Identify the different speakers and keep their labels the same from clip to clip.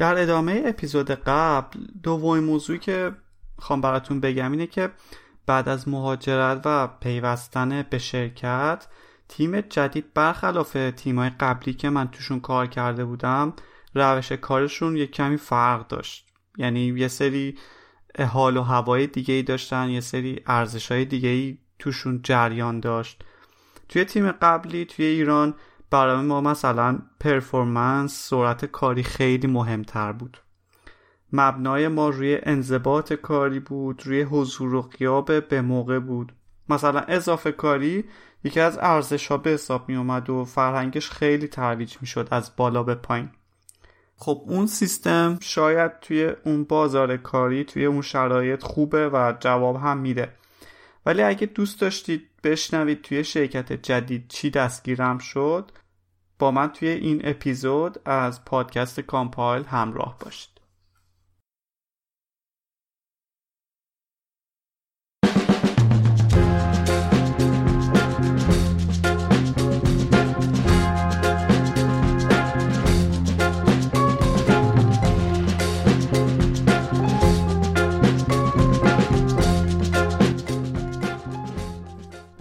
Speaker 1: در ادامه اپیزود قبل دومین موضوعی که خوام براتون بگم اینه که بعد از مهاجرت و پیوستن به شرکت تیم جدید برخلاف تیمای قبلی که من توشون کار کرده بودم روش کارشون یه کمی فرق داشت. یعنی یه سری حال و هوای دیگه ای داشتن یه سری ارزش های دیگه ای توشون جریان داشت. توی تیم قبلی توی ایران برای ما مثلا پرفورمنس سرعت کاری خیلی مهمتر بود. مبنای ما روی انضباط کاری بود روی حضور و قیاب به موقع بود. مثلا اضافه کاری یکی از ارزش ها به حساب می اومد و فرهنگش خیلی ترویج می شد از بالا به پایین. خب اون سیستم شاید توی اون بازار کاری توی اون شرایط خوبه و جواب هم میده. ولی اگه دوست داشتید بشنوید توی شرکت جدید چی دستگیرم شد با من توی این اپیزود از پادکست کامپایل همراه باشید.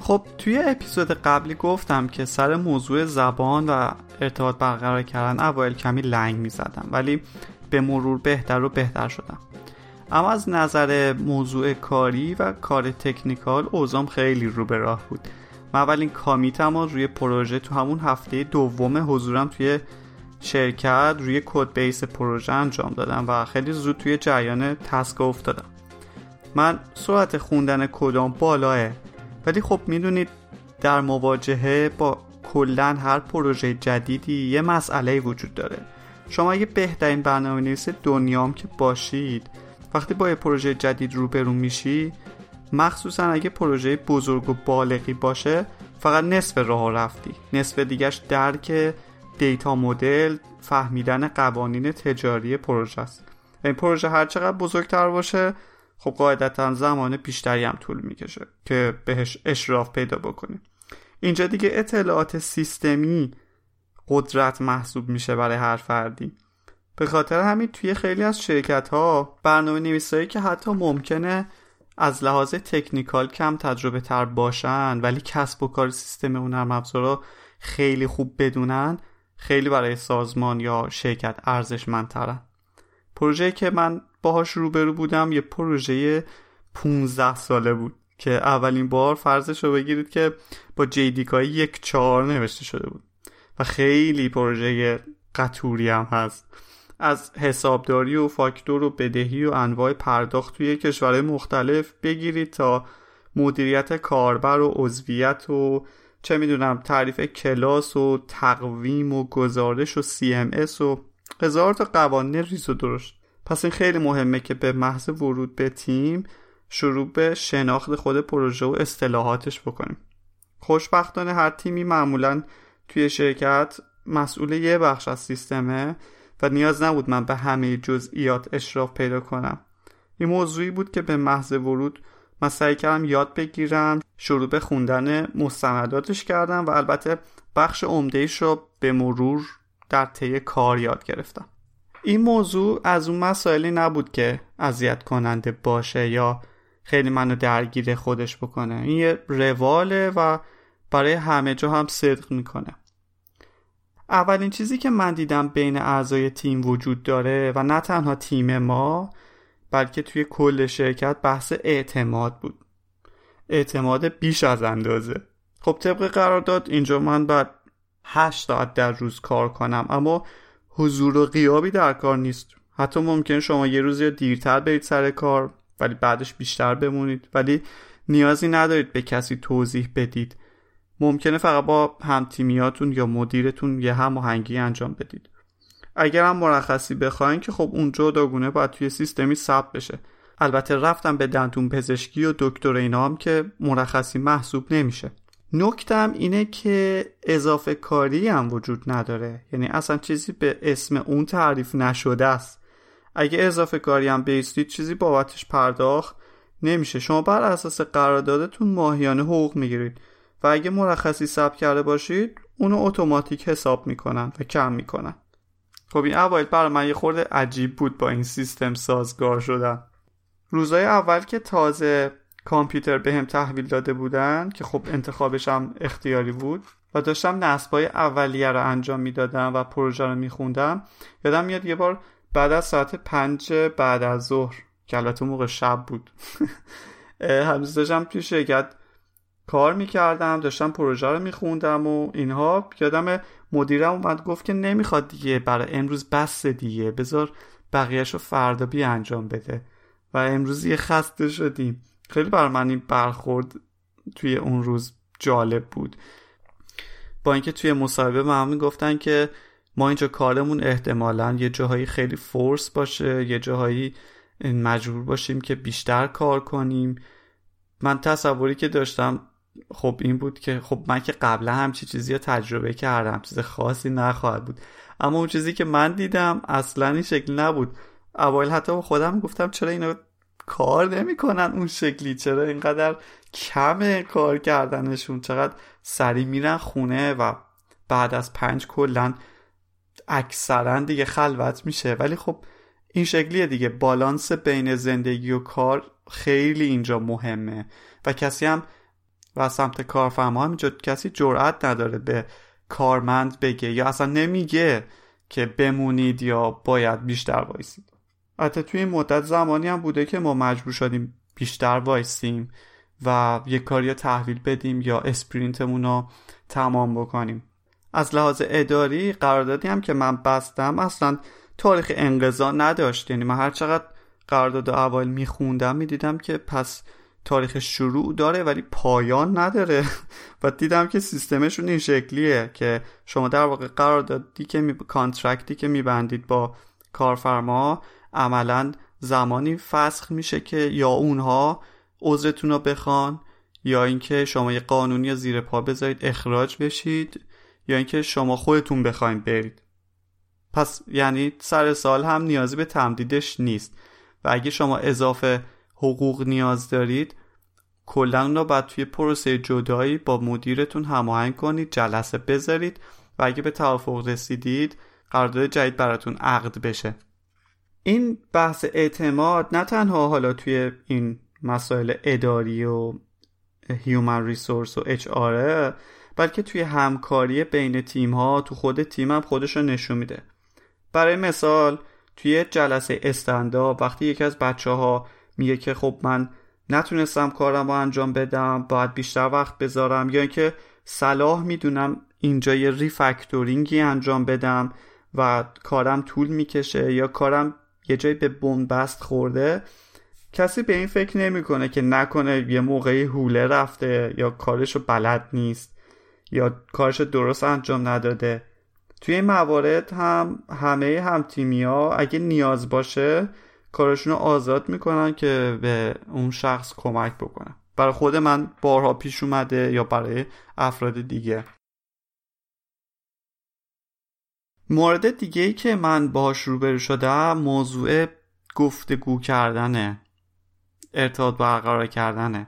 Speaker 1: خب توی اپیزود قبلی گفتم که سر موضوع زبان و ارتباط برقرار کردن اوایل کمی لنگ می زدم ولی به مرور بهتر و بهتر شدم. اما از نظر موضوع کاری و کار تکنیکال اوزام خیلی رو به راه بود. من اولین کامیتم و روی پروژه تو همون هفته دوم حضورم توی شرکت روی کد بیس پروژه انجام دادم و خیلی زود توی جریان تسک افتادم. من سرعت خوندن کدام بالاه ولی خب می‌دونید در مواجهه با کلا هر پروژه جدیدی یه مسئله وجود داره. شما اگه بهترین برنامه نویس دنیام که باشید وقتی با یه پروژه جدید روبرو میشی مخصوصا اگه پروژه بزرگ و بالغی باشه فقط نصف راه رفتی. نصف دیگهش درک دیتا مدل فهمیدن قوانین تجاری پروژه است. این پروژه هر چقدر بزرگتر باشه خب قاعدتا زمان بیشتری هم طول می‌کشه که بهش اشراف پیدا بکنیم. اینجا دیگه اطلاعات سیستمی قدرت محسوب میشه برای هر فردی. به خاطر همین توی خیلی از شرکت ها برنامه نویسایی که حتی ممکنه از لحاظ تکنیکال کم تجربه تر باشن ولی کسب و کار سیستم اون نرم افزارا خیلی خوب بدونن خیلی برای سازمان یا شرکت ارزشمندترن. پروژه که من باهاش روبرو بودم. یه پروژه 15 ساله بود که اولین بار فرضش رو بگیرید که با جیدیکای یک چهار نوشته شده بود. و خیلی پروژه قطوری هم هست. از حسابداری و فاکتور و بدهی و انواع پرداخت توی کشورهای مختلف بگیرید تا مدیریت کاربر و عضویت و چه می‌دونم تعریف کلاس و تقویم و گزارش و CMS و هزار تا قوانین ریز و درشت. پس این خیلی مهمه که به محض ورود به تیم شروع به شناخت خود پروژه و اصطلاحاتش بکنیم. خوشبختانه هر تیمی معمولا توی شرکت مسئول یه بخش از سیستمه و نیاز نبود من به همه جزئیات اشراف پیدا کنم. این موضوعی بود که به محض ورود من سعی کردم یاد بگیرم شروع به خوندن مستنداتش کردم و البته بخش عمدهش رو به مرور در طی کار یاد گرفتم. این موضوع از اون مسائلی نبود که اذیت کننده باشه یا خیلی منو درگیر خودش بکنه. این یه رواله و برای همه جا هم صدق می‌کنه. اولین چیزی که من دیدم بین اعضای تیم وجود داره و نه تنها تیم ما بلکه توی کل شرکت بحث اعتماد بود. اعتماد بیش از اندازه. خب طبق قرارداد اینجا من بعد 8 ساعت در روز کار کنم اما حضور و قیابی در کار نیست. حتی ممکن شما یه روز یا دیرتر برید سر کار ولی بعدش بیشتر بمونید. ولی نیازی ندارید به کسی توضیح بدید. ممکنه فقط با همتیمیاتون یا مدیرتون یه هماهنگی انجام بدید. اگر هم مرخصی بخواین که خب اونجا داگونه باید توی سیستمی ثبت بشه. البته رفتم به دندون پزشکی و دکتر اینا هم که مرخصی محسوب نمیشه. نکتم اینه که اضافه کاری هم وجود نداره. یعنی اصلا چیزی به اسم اون تعریف نشده است. اگه اضافه کاری هم بیستید چیزی بابتش پرداخت نمیشه. شما بر اساس قراردادتون ماهیانه حقوق می‌گیرید و اگه مرخصی ثبت کرده باشید اونو اتوماتیک حساب می‌کنن و کم می‌کنن. خب این اوایل برای من یه خورده عجیب بود با این سیستم سازگار شدن. روزای اول که تازه کامپیوتر به هم تحویل داده بودن که خب انتخابش هم اختیاری بود و داشتم نصبای اولیه رو انجام می‌دادم و پروژه رو میخوندم. یادم میاد یه بار بعد از ساعت پنج بعد از ظهر که البته موقع شب بود. هنوز داشتم توی شرکت کار می‌کردم داشتم پروژه رو میخوندم و اینها. یادم مدیرم اومد گفت که نمی‌خواد دیگه برای امروز بس دیگه بذار بقیهش رو فردا بی انجام بده. و امروز یه خسته شدیم. خیلی برای من این برخورد توی اون روز جالب بود. با اینکه توی مصاحبه به هم گفتن که ما اینجا کارمون احتمالا یه جاهایی خیلی فورس باشه یه جاهایی مجبور باشیم که بیشتر کار کنیم. من تصوری که داشتم خب این بود که خب من که قبلا همچی چیزی رو تجربه کردم چیز خاصی نخواهد بود. اما اون چیزی که من دیدم اصلا این شکل نبود. اول حتی با خودم گفتم چرا اینو کار نمی‌کنن اون شکلی. چرا اینقدر کم کار کردنشون؟ چقدر سری میرن خونه و بعد از پنج کلا اکثرا دیگه خلوت میشه. ولی خب این شکلیه دیگه. بالانس بین زندگی و کار خیلی اینجا مهمه. و کسی هم و سمت کارفرما هم کسی جرأت نداره به کارمند بگه یا اصلا نمیگه که بمونید یا باید بیشتر وایسید. حتی توی این مدت زمانی هم بوده که ما مجبور شدیم بیشتر وایسیم و یه کاری تحویل بدیم یا sprint مون رو تمام بکنیم. از لحاظ اداری قراردادی هم که من بستم اصلا تاریخ انقضا نداشت. یعنی من هر چقدر قرارداد اول میخوندم می‌دیدم که پس تاریخ شروع داره ولی پایان نداره. و دیدم که سیستمشون این شکلیه که شما در واقع قراردادی که می... کانترکتی که میبندید با کارفرما عملا زمانی فسخ میشه که یا اونها عذرتون رو بخوان یا اینکه شما یه قانونی زیر پا بذارید اخراج بشید یا اینکه شما خودتون بخواید برید. پس یعنی سر سال هم نیازی به تمدیدش نیست. و اگه شما اضافه حقوق نیاز دارید کلا اون رو باید توی پروسه جدایی با مدیرتون هماهنگ کنید جلسه بذارید و اگه به توافق رسیدید قرارداد جدید براتون عقد بشه. این بحث اعتماد نه تنها حالا توی این مسائل اداری و هیومن ریسورس و اچ بلکه توی همکاری بین تیم ها تو خود تیم هم خودش رو نشون میده. برای مثال توی جلسه استندا وقتی یکی از بچه ها میگه که خب من نتونستم کارم رو انجام بدم باید بیشتر وقت بذارم یا اینکه صلاح می‌دونم اینجا یه ریفکتورینگی انجام بدم و کارم طول می‌کشه یا کارم یه جایی به بنبست خورده کسی به این فکر نمی‌کنه که نکنه یه موقعی حوله رفته یا کارشو بلد نیست یا کارش درست انجام نداده. توی این موارد هم همه هم تیمی ها اگه نیاز باشه کارشون رو آزاد می‌کنن که به اون شخص کمک بکنن. برای خود من بارها پیش اومده یا برای افراد دیگه. مورد دیگه ای که من باهاش روبرو شدم موضوع گفتگو کردنه. ارتباط برقرار کردنه.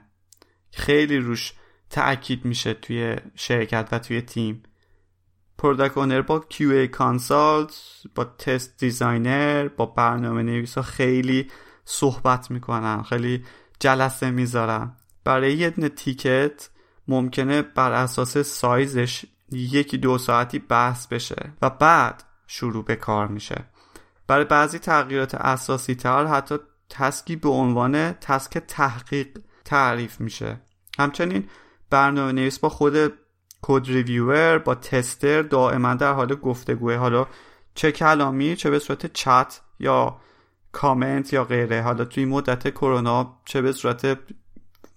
Speaker 1: خیلی روش تأکید میشه توی شرکت و توی تیم. product owner با QA consult با test designer با برنامه نویس خیلی صحبت می‌کنن خیلی جلسه می‌ذارن. برای یه ticket ممکنه بر اساس سایزش یکی دو ساعتی بحث بشه و بعد شروع به کار میشه. برای بعضی تغییرات اساسی تر حتی task ی به عنوان task تحقیق تعریف میشه. همچنین برنامه نویس با خود code reviewer با tester دائما در حال گفتگوه. حالا چه کلامی چه به صورت چت یا کامنت یا غیره. حالا توی مدت کرونا چه به صورت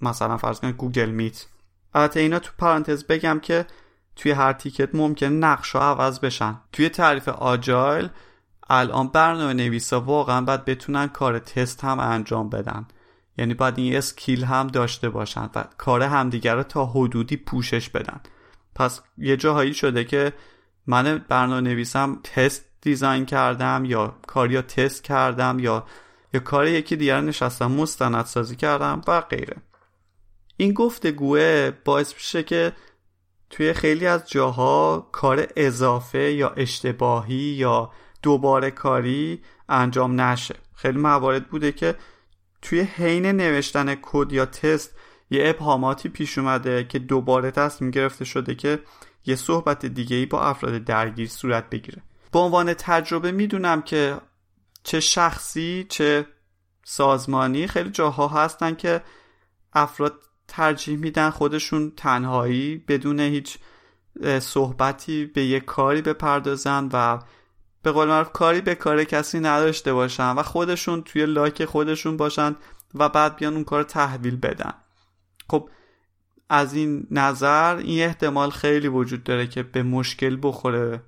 Speaker 1: مثلا فرض کنید Google Meet. البته اینا تو پرانتز بگم که توی هر ticket ممکن نقش عوض بشن. توی تعریف agile الان برنامه نویسا واقعا باید بتونن کار تست هم انجام بدن. یعنی باید این اسکیل هم داشته باشن و کار همدیگر رو تا حدودی پوشش بدن. پس یه جاهایی شده که من برنامه نویسم تست دیزاین کردم یا کاریا تست کردم یا یا کار یکی دیگر نشستم مستند سازی کردم و غیره. این گفتگوه باعث میشه که توی خیلی از جاها کار اضافه یا اشتباهی یا دوباره کاری انجام نشه. خیلی موارد بوده که توی حین نوشتن کد یا تست یه ابهاماتی پیش اومده که دوباره تصمیم گرفته شده که یه صحبت دیگه ای با افراد درگیر صورت بگیره. به عنوان تجربه می‌دونم که چه شخصی چه سازمانی خیلی جاها هستن که افراد ترجیح میدن خودشون تنهایی بدون هیچ صحبتی به یه کاری بپردازن و به قول معروف کاری به کار کسی نداشته باشن و خودشون توی لاک خودشون باشن و بعد بیان اون کار تحویل بدن. خب از این نظر این احتمال خیلی وجود داره که به مشکل بخوره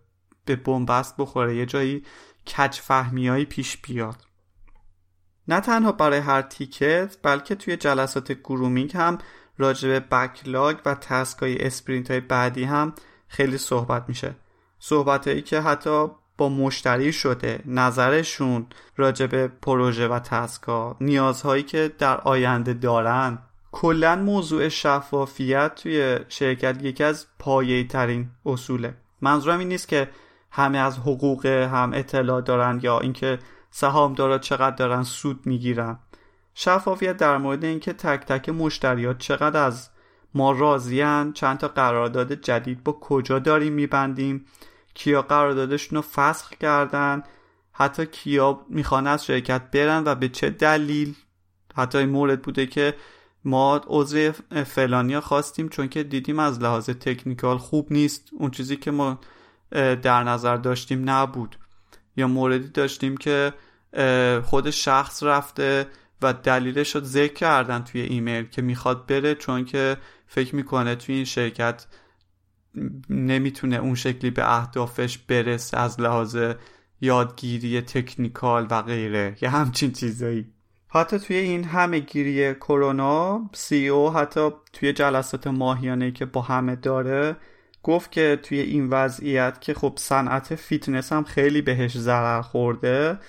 Speaker 1: به بنبست بخوره یه جایی کج فهمی پیش بیاد. نه تنها برای هر تیکت بلکه توی جلسات گرومینگ هم راجع به بکلاگ و تسکای اسپرینت های بعدی هم خیلی صحبت میشه. صحبت هایی که حتی با مشتری شده نظرشون راجع به پروژه و تسکا نیازهایی که در آینده دارن. کلا موضوع شفافیت توی شرکت یکی از پایه ترین اصوله. منظورم این نیست که همه از حقوق هم اطلاع دارن یا اینکه سهامدارا چقدر دارن سود می‌گیرن. شفافیت در مورد اینکه تک تک مشتریات چقدر از ما راضیان چند تا قرارداد جدید با کجا داریم میبندیم کیا قراردادشون رو فسخ کردن حتی کیا می‌خوان از شرکت برن و به چه دلیل. حتی این مورد بوده که ما عضو فلانیا خواستیم چون که دیدیم از لحاظ تکنیکال خوب نیست. اون چیزی که ما در نظر داشتیم نبود. یا موردی داشتیم که خود شخص رفته و دلیلش رو ذکر کردن توی ایمیل که می‌خواد بره چون که فکر می‌کنه توی این شرکت نمی‌تونه اون شکلی به اهدافش برسه از لحاظ یادگیری تکنیکال و غیره. یا همچین چیزایی. حتی توی این همه گیری کرونا سی او حتی توی جلسات ماهیانه که با همه داره گفت که توی این وضعیت که خب صنعت فیتنس هم خیلی بهش ضرر خورده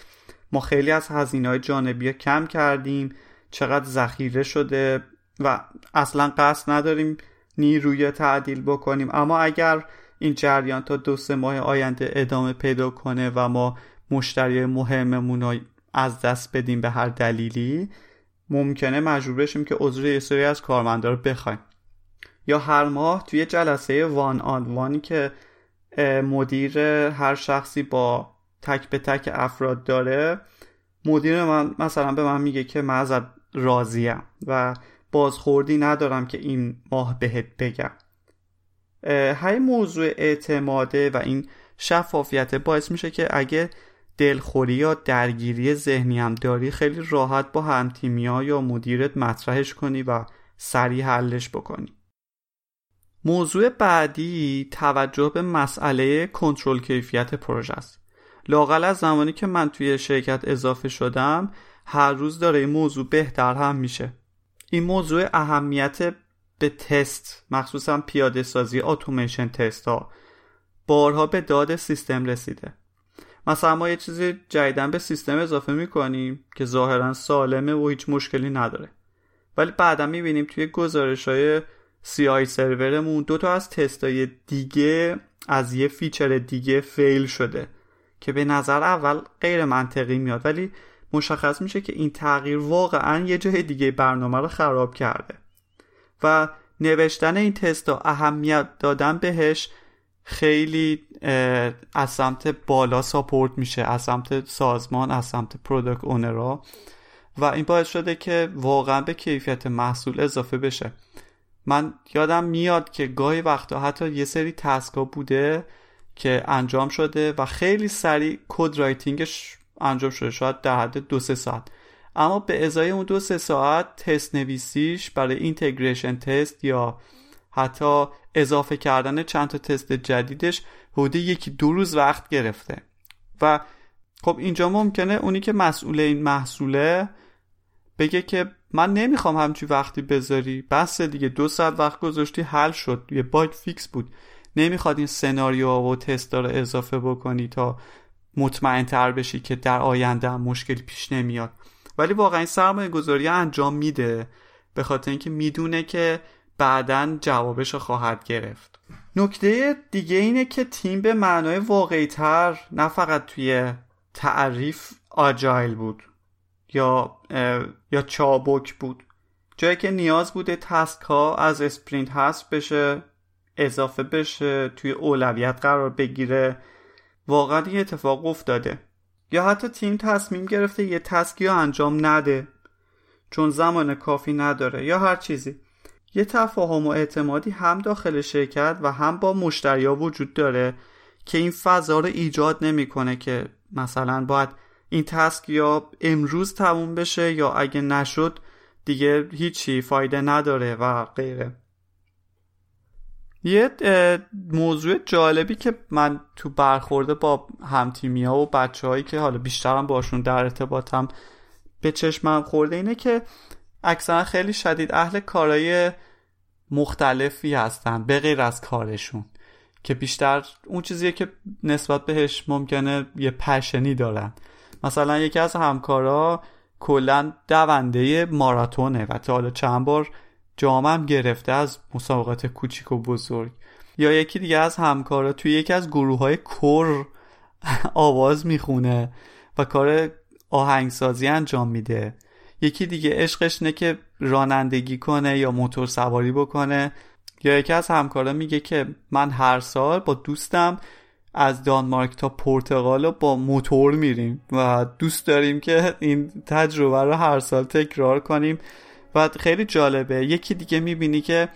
Speaker 1: ما خیلی از هزینه های جانبی کم کردیم چقدر ذخیره شده و اصلا قصد نداریم نیروی تعدیل بکنیم. اما اگر این جریان تا دو سه ماه آینده ادامه پیدا کنه و ما مشتری مهممون رو از دست بدیم به هر دلیلی ممکنه مجبور بشیم که عذر یه سری از کارمندا رو بخوایم. یا هر ماه توی جلسه وان آن وانی که مدیر هر شخصی با تک به تک افراد داره مدیر من مثلا به من میگه که من ازت راضیم و بازخوردی ندارم که این ماه بهت بگم. های موضوع اعتماده و این شفافیت باعث میشه که اگه دلخوری یا درگیری ذهنی هم داری خیلی راحت با همتیمیا یا مدیرت مطرحش کنی و سریع حلش بکنی. موضوع بعدی توجه به مسئله کنترل کیفیت پروژه است. لاقل از زمانی که من توی شرکت اضافه شدم هر روز داره این موضوع بهتر هم میشه. این موضوع اهمیت به تست مخصوصا پیاده سازی اتوماسیون تست ها بارها به داد سیستم رسیده. مثلا ما یه چیزی جدیدن به سیستم اضافه می‌کنیم که ظاهرا سالمه و هیچ مشکلی نداره. ولی بعدا می‌بینیم توی گزارش های CI سرورمون دو تا از تستای دیگه از یه feature دیگه fail شده. که به نظر اول غیر منطقی میاد ولی مشخص میشه که این تغییر واقعا یه جای دیگه برنامه رو خراب کرده. و نوشتن این تست و اهمیت دادن بهش خیلی از سمت بالا support میشه از سمت سازمان از سمت product owner ا و این باعث شده که واقعا به کیفیت محصول اضافه بشه. من یادم میاد که گاهی وقتا حتی یه سری task ا بوده که انجام شده و خیلی سریع code writing ش انجام شده شاید در حد دو سه ساعت. اما به ازای اون دو سه ساعت تست نویسیش برای integration test یا حتی اضافه کردن چند تا تست جدیدش حدود یکی دو روز وقت گرفته. و خب اینجا ممکنه اونی که مسئول این محصوله بگه که من نمی‌خوام همچی وقتی بذاری. بس دیگه دو ساعت وقت گذاشتی حل شد. یه باگ فیکس بود. نمی‌خواد این سناریو و تست رو اضافه بکنی تا مطمئن تر بشی که در آینده هم مشکلی پیش نمیاد. ولی واقعا این سرمایه گذاری انجام میده به خاطر اینکه می‌دونه که بعدا جوابش خواهد گرفت. نکته دیگه اینه که تیم به معنای واقعی تر نه فقط توی تعریف agile بود یا یا چابک بود. جایی که نیاز بوده task ها از اسپرینت هست بشه اضافه بشه توی اولویت قرار بگیره. واقعا این اتفاق افتاده. یا حتی تیم تصمیم گرفته یه task ی رو انجام نده. چون زمان کافی نداره یا هر چیزی. یه تفاهم و اعتمادی هم داخل شرکت و هم با مشتریا وجود داره که این فضا رو ایجاد نمی‌کنه که مثلا باید این تسک یا امروز تموم بشه یا اگه نشد دیگه هیچی فایده نداره و غیره. یه موضوع جالبی که من تو برخورده با همتیمی ها و بچه هایی که حالا بیشترم باشون در ارتباطم به چشمم خورده اینه که اکثرا خیلی شدید اهل کارهای مختلفی هستن به غیر از کارشون که بیشتر اون چیزیه که نسبت بهش ممکنه یه پشنی دارن. مثلا یکی از همکارا کلا دونده ماراتونه و تا حالا چند بار جامم گرفته از مسابقات کوچیک و بزرگ. یا یکی دیگه از همکارا توی یکی از گروه های کور آواز می‌خونه و کار آهنگسازی انجام میده. یکی دیگه عشقش نه که رانندگی کنه یا موتور سواری بکنه. یا یکی از همکارا میگه که من هر سال با دوستم از دانمارک تا پرتغال با موتور میریم و دوست داریم که این تجربه رو هر سال تکرار کنیم. و خیلی جالبه. یکی دیگه می‌بینی که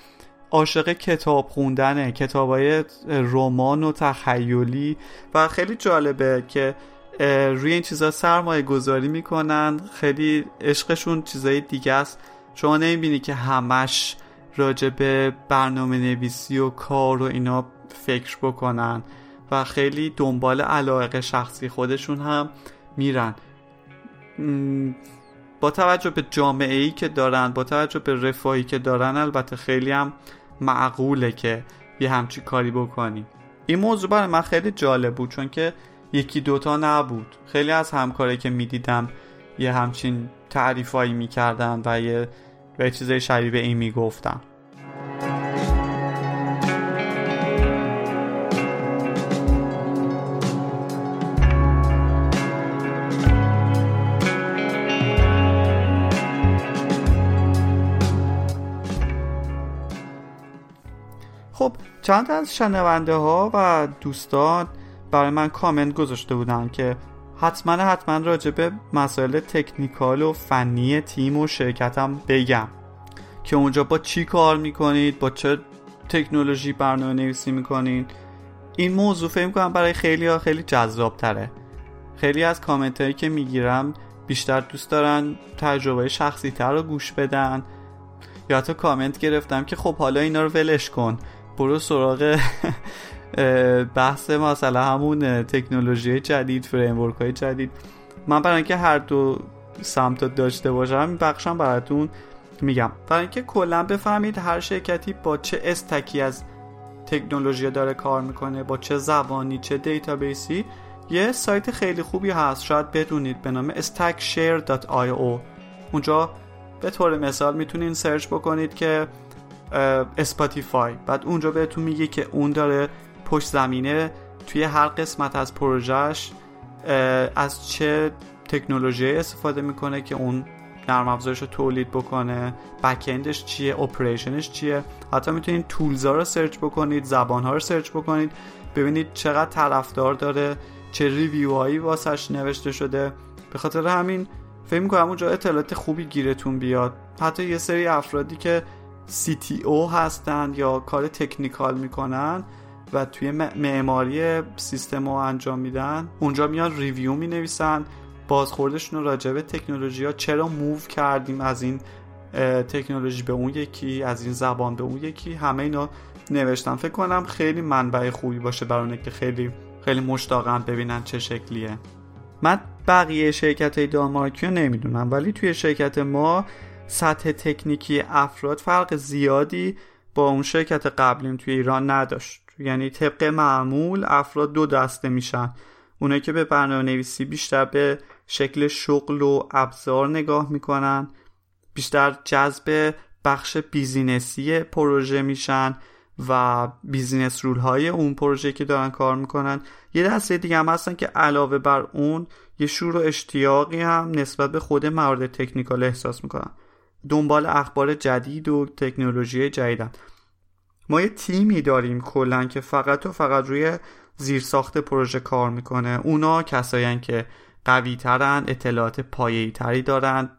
Speaker 1: عاشق کتاب خوندنه کتاب های رمان و تخیلی. و خیلی جالبه که روی این چیزا سرمایه گذاری می‌کنن. خیلی عشقشون چیزای دیگه است. شما نمی‌بینی که همش راجع به برنامه نویسی و کار و اینا فکر بکنن و خیلی دنبال علاقه شخصی خودشون هم میرن. با توجه به جامعه ای که دارن با توجه به رفاهی که دارن البته خیلی هم معقوله که یه همچی کاری بکنیم. این موضوع برای من خیلی جالب بود چون که یکی دوتا نبود. خیلی از همکاری که می‌دیدم یه همچین تعریفایی می‌کردن و یه به چیزای شبیه این می‌گفتن. چند از شنونده ها و دوستان برای من کامنت گذاشته بودن که حتما حتما راجع به مسائل تکنیکال و فنی تیم و شرکتم بگم که اونجا با چی کار می‌کنید با چه تکنولوژی برنامه نویسی می‌کنید. این موضوع فکر کنم برای خیلی ها خیلی جذاب تره خیلی از کامنت هایی که می‌گیرم بیشتر دوست دارن تجربه شخصی تر رو گوش بدن یا حتی کامنت گرفتم که خب حالا اینا رو ولش کن. برو سراغ بحث مثلا همون تکنولوژی جدید framework های جدید. من برای اینکه هر دو سمت داشته باشم این بخشم براتون میگم. برای اینکه کلا بفهمید هر شرکتی با چه stack ی از تکنولوژی داره کار می‌کنه با چه زبانی چه database ی یه سایت خیلی خوبی هست. شاید بدونید به نام stackshare.io اونجا به طور مثال می‌تونین search بکنید که Spotify بعد اونجا بهتون میگه که اون داره پشت زمینه توی هر قسمت از پروژهش از چه تکنولوژی استفاده می‌کنه که اون نرم افزارش رو تولید بکنه backend ش چیه operation ش چیه. حتی می‌تونید tools ا رو search بکنید زبان ها رو search بکنید ببینید چقدر طرفدار داره چه review هایی واسش نوشته شده. به خاطر همین فکر می‌کنم اونجا اطلاعات خوبی گیرتون بیاد. حتی یه سری افرادی که CTO هستن یا کار تکنیکال می‌کنن و توی معماری سیستم رو انجام میدن. اونجا میان ریویو می نویسن بازخوردشون رو راجع به تکنولوژی ها. چرا موو کردیم از این تکنولوژی به اون یکی از این زبان به اون یکی؟ همه اینا نوشتم فکر کنم خیلی منبع خوبی باشه برای که خیلی خیلی مشتاقن ببینن چه شکلیه. من بقیه شرکت های دانمارکی رو نمی‌دونم ولی توی شرکت ما سطح تکنیکی افراد فرق زیادی با اون شرکت قبلیم توی ایران نداشت. یعنی طبق معمول افراد دو دسته میشن. اونایی که به برنامه نویسی بیشتر به شکل شغل و ابزار نگاه می‌کنن بیشتر جذب بخش بیزینسی پروژه میشن و business rule های اون پروژه که دارن کار می‌کنن. یه دسته دیگه هم هستن که علاوه بر اون یه شور و اشتیاقی هم نسبت به خود موارد technical احساس می‌کنن. دنبال اخبار جدید و تکنولوژی جدیدن. ما یه تیمی داریم کلا که فقط و فقط روی زیرساخت پروژه کار می‌کنه. اونا کسایی که قوی ترن اطلاعات پایه‌ای تری دارن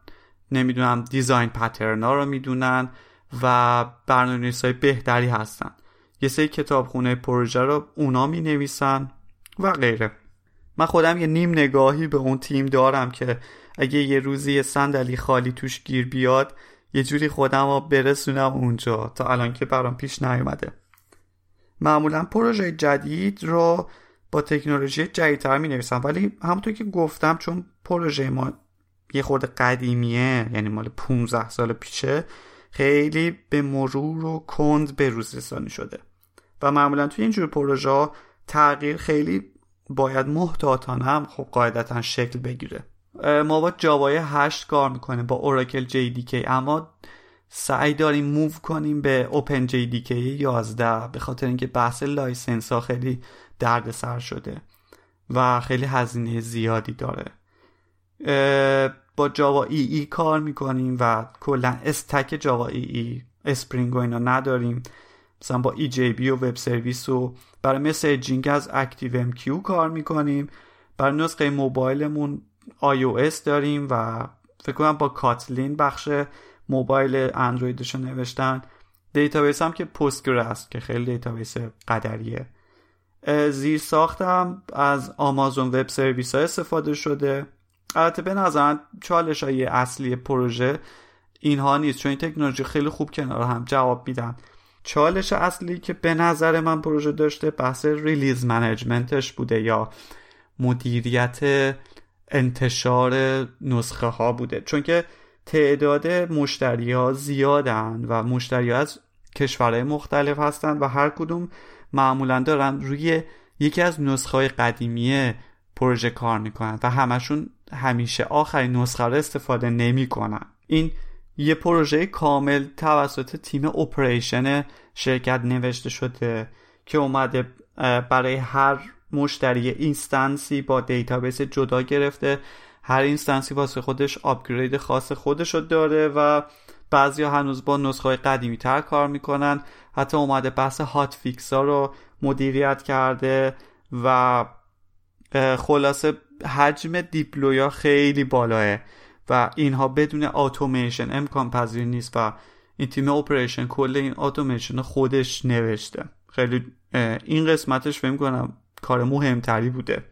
Speaker 1: نمی‌دونم design pattern ا رو می‌دونن و برنامه های بهتری هستن. یه سری کتابخونه پروژه رو اونا می نویسن و غیره. من خودم یه نیم نگاهی به اون تیم دارم که اگه یه روزی یه صندلی خالی توش گیر بیاد یه جوری خودم رو برسونم اونجا تا الان که برام پیش نیومده. معمولا پروژه جدید رو با تکنولوژی جدیدتر می نویسم ولی همونطور که گفتم چون پروژه ما یه خورده قدیمیه یعنی مال 15 سال پیشه خیلی به مرور و کند به روز رسانی شده. و معمولا توی اینجور پروژه تغییر خیلی باید محتاطانه هم خب قاعدتا شکل بگیره. ما با Java ی 8 کار می‌کنیم با Oracle JDK اما سعی داریم move کنیم به Open JDK 11 به خاطر اینکه بحث license ها خیلی دردسر شده و خیلی هزینه زیادی داره. با Java EE کار می‌کنیم و کلا stack Java EE Spring و اینا نداریم. مثلا با EJB و web service و برای messaging از ActiveMQ کار می‌کنیم. برای نسخه موبایلمون iOS داریم و فکر کنم با Kotlin بخش موبایل اندرویدشو نوشتن. database هم که Postgres است که خیلی database قدریه. زیر ساختم از آمازون وب سرویس ها استفاده شده. البته به نظر چالش های اصلی پروژه اینها نیست چون این تکنولوژی خیلی خوب کنار هم جواب میدن. چالش اصلی که به نظر من پروژه داشته بحث ریلیز منیجمنتش بوده یا مدیریت انتشار نسخه ها بوده. چون که تعداد مشتری ها زیادن و مشتری ها از کشورهای مختلف هستند و هر کدوم معمولا دارن روی یکی از نسخه های قدیمی پروژه کار می‌کنن و همشون همیشه آخرین نسخه رو استفاده نمی‌کنن. این یه پروژه کامل توسط تیم operation شرکت نوشته شده که اومده برای هر مشتری instance ی با database جدا گرفته. هر instance ی واسه خودش upgrade خاص خودش رو داره و بعضی هنوز با نسخه های قدیمی تر کار می‌کنن. حتی اومده بحث hotfix ها رو مدیریت کرده و خلاصه حجم deploy ا خیلی بالاه و اینها بدون اتوماسیون امکان پذیر نیست و این تیم operation کل این اتوماسیون خودش نوشته. خیلی این قسمتش فکر کنم کار مهمتری بوده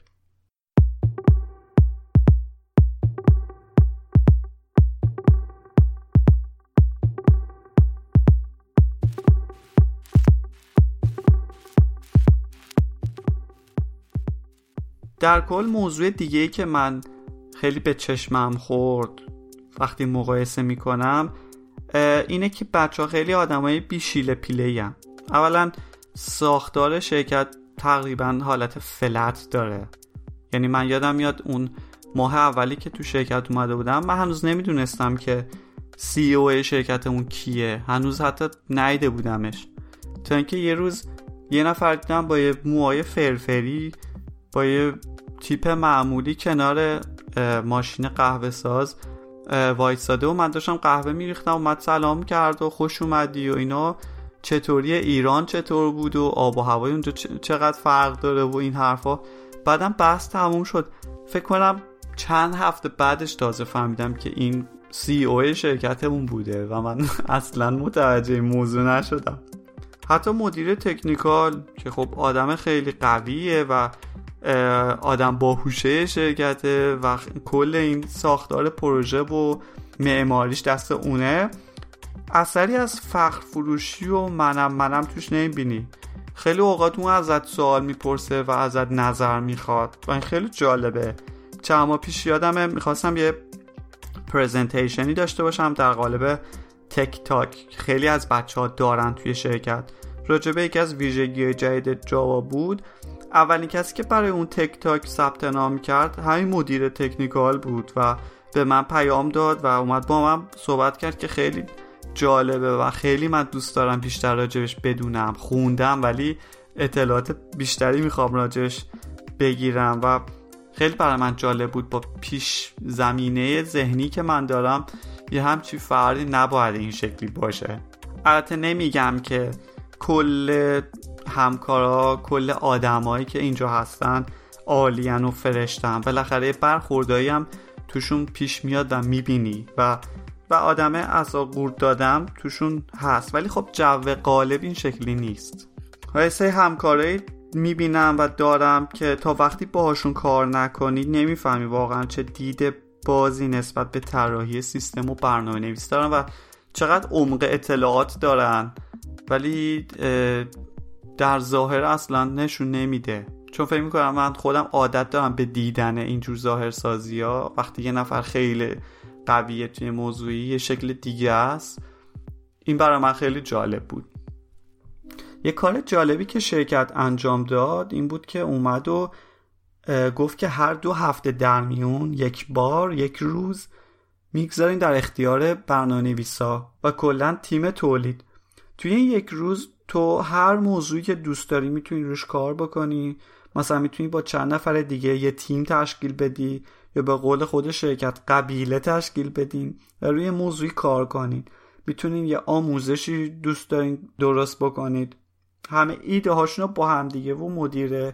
Speaker 1: در کل موضوع دیگه ای که من خیلی به چشمم خورد وقتی مقایسه می‌کنم اینه که بچه ها خیلی آدمای بیشیل پیله هم. اولا ساختار شرکت تقریبا حالت فلت داره. یعنی من یادم میاد اون ماه اولی که تو شرکت اومده بودم من هنوز نمی‌دونستم که سی او شرکتمون کیه. هنوز حتی نیده بودمش. تا اینکه یه روز یه نفر دیدم با یه موهای فرفری با یه تیپ معمولی کنار ماشین قهوه ساز وایستاده و من داشتم قهوه میریختم اومد سلام کرد و خوش اومدی و اینا. چطوری ایران چطور بود و آب و هوای اونجا چقدر فرق داره و این حرفا. بعدم بحث تموم شد. فکر کنم چند هفته بعدش تازه فهمیدم که این سی او شرکتمون بوده و من اصلا متوجه موضوع نشدم. حتی مدیر تکنیکال که خب آدم خیلی قویه و آدم باهوشه شرکته و کل این ساختار پروژه و معماریش دست اونه اثری از فخر فروشی و منم منم توش نمی‌بینی. خیلی اوقات اون ازت سوال می‌پرسه و ازت نظر می‌خواد. و این خیلی جالبه. چند ماه پیش یادمه می‌خواستم یه پرزنتیشنی داشته باشم در قالب تک تاک. خیلی از بچه ها دارن توی شرکت. راجبه یکی از ویژگی جدید جاوا بود. اولین کسی که برای اون تک تاک ثبت نام کرد همین مدیر تکنیکال بود و به من پیام داد و اومد با من صحبت کرد که خیلی جالبه و خیلی من دوست دارم بیشتر راجبش بدونم خوندم ولی اطلاعات بیشتری می‌خوام راجبش بگیرم و خیلی برای من جالب بود با پیش زمینه ذهنی که من دارم یه همچی فردی نباید این شکلی باشه. البته نمیگم که کل همکارا کل آدمایی که اینجا هستن عالین و فرشتن. بالاخره برخوردایی هم توشون پیش میاد و می‌بینی و و آدم از قورت دادم توشون هست. ولی خب جو قالب این شکلی نیست. سه همکارایی می‌بینم و دارم که تا وقتی باهاشون کار نکنی نمی‌فهمی واقعا چه دید بازی نسبت به طراحی سیستم و برنامه نویس دارن و چقدر عمق اطلاعات دارن. ولی در ظاهر اصلا نشون نمیده. چون فکر می‌کنم من خودم عادت دارم به دیدن اینجور ظاهر سازی ها وقتی یه نفر خیلی قویه توی موضوعی یه شکل دیگه است. این برای من خیلی جالب بود. یه کار جالبی که شرکت انجام داد این بود که اومد و گفت که هر دو هفته در میون یک بار یک روز می‌گذارین در اختیار برنامه نویسا و کلا تیم تولید. توی این یک روز تو هر موضوعی که دوست داری می‌تونی روش کار بکنی مثلا می‌تونی با چند نفر دیگه یه تیم تشکیل بدی. یا به قول خود شرکت قبیله تشکیل بدین و روی موضوعی کار کنید می‌تونین یه آموزشی دوست دارین درست بکنید. همه ایده هاشون رو با هم دیگه و مدیر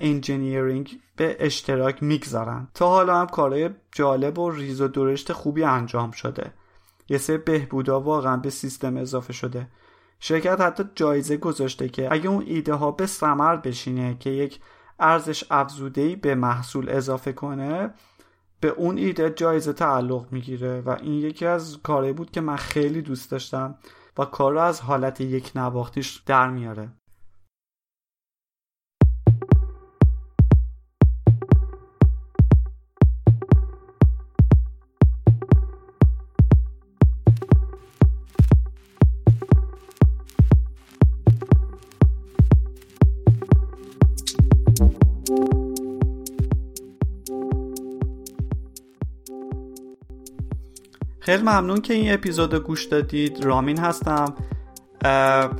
Speaker 1: engineering به اشتراک می‌گذارن. تا حالا هم کارهای جالب و ریز و درشت خوبی انجام شده. یه سری بهبودا واقعا به سیستم اضافه شده. شرکت حتی جایزه گذاشته که اگه اون ایده ها به ثمر بشینه که یک ارزش افزودهی به محصول اضافه کنه به اون ایده جایزه تعلق می‌گیره و این یکی از کارهایی بود که من خیلی دوست داشتم و کار رو از حالت یک نواختیش در میاره. خیلی ممنون که این اپیزود گوش دادید. رامین هستم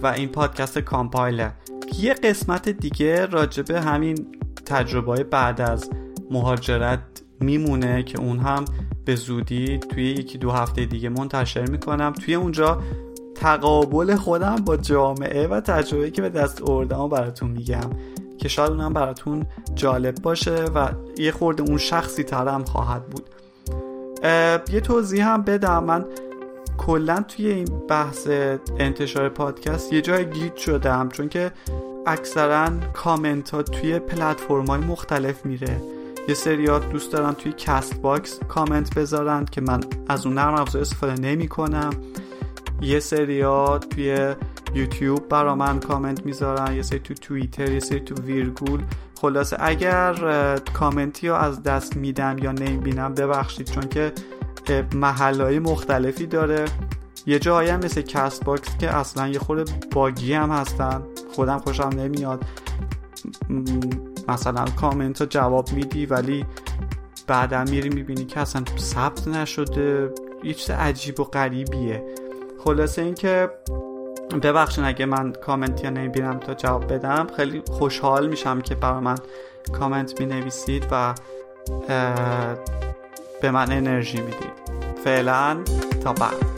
Speaker 1: و این پادکست کامپایله. یه قسمت دیگه راجبه همین تجربه بعد از مهاجرت میمونه که اون هم به زودی توی یکی دو هفته دیگه منتشر می‌کنم. توی اونجا تقابل خودم با جامعه و تجربه که به دست آوردم براتون میگم که شاید اونم براتون جالب باشه و یه خورده اون شخصی ترم خواهد بود. یه توضیح هم بدم. من کلا توی این بحث انتشار پادکست یه جای گیج شدم چون که اکثرا کامنت ها توی پلتفرم های مختلف میره. یه سریا دوست دارن توی Castbox کامنت بذارن که من از اون نرم افزار استفاده نمی کنم یه سریا توی یوتیوب برا من کامنت می‌ذارن یه سری تو توییتر یه سری تو ویرگول. خلاصه اگر کامنتی رو از دست میدم یا نمی‌بینم ببخشید چون که محلهای مختلفی داره. یه جایی هم مثل Castbox که اصلا یه خورده buggy هم هستن. خودم خوشم نمیاد. مثلا کامنت ها جواب میدی ولی بعدا میری می‌بینی که اصلا ثبت نشده. یه چیز عجیب و غریبیه. خلاصه اینکه ببخشین اگه من کامنت یا نمی‌بینم تا جواب بدم. خیلی خوشحال میشم که برای من کامنت می نویسید و به من انرژی می‌دید. فعلا تا بعد.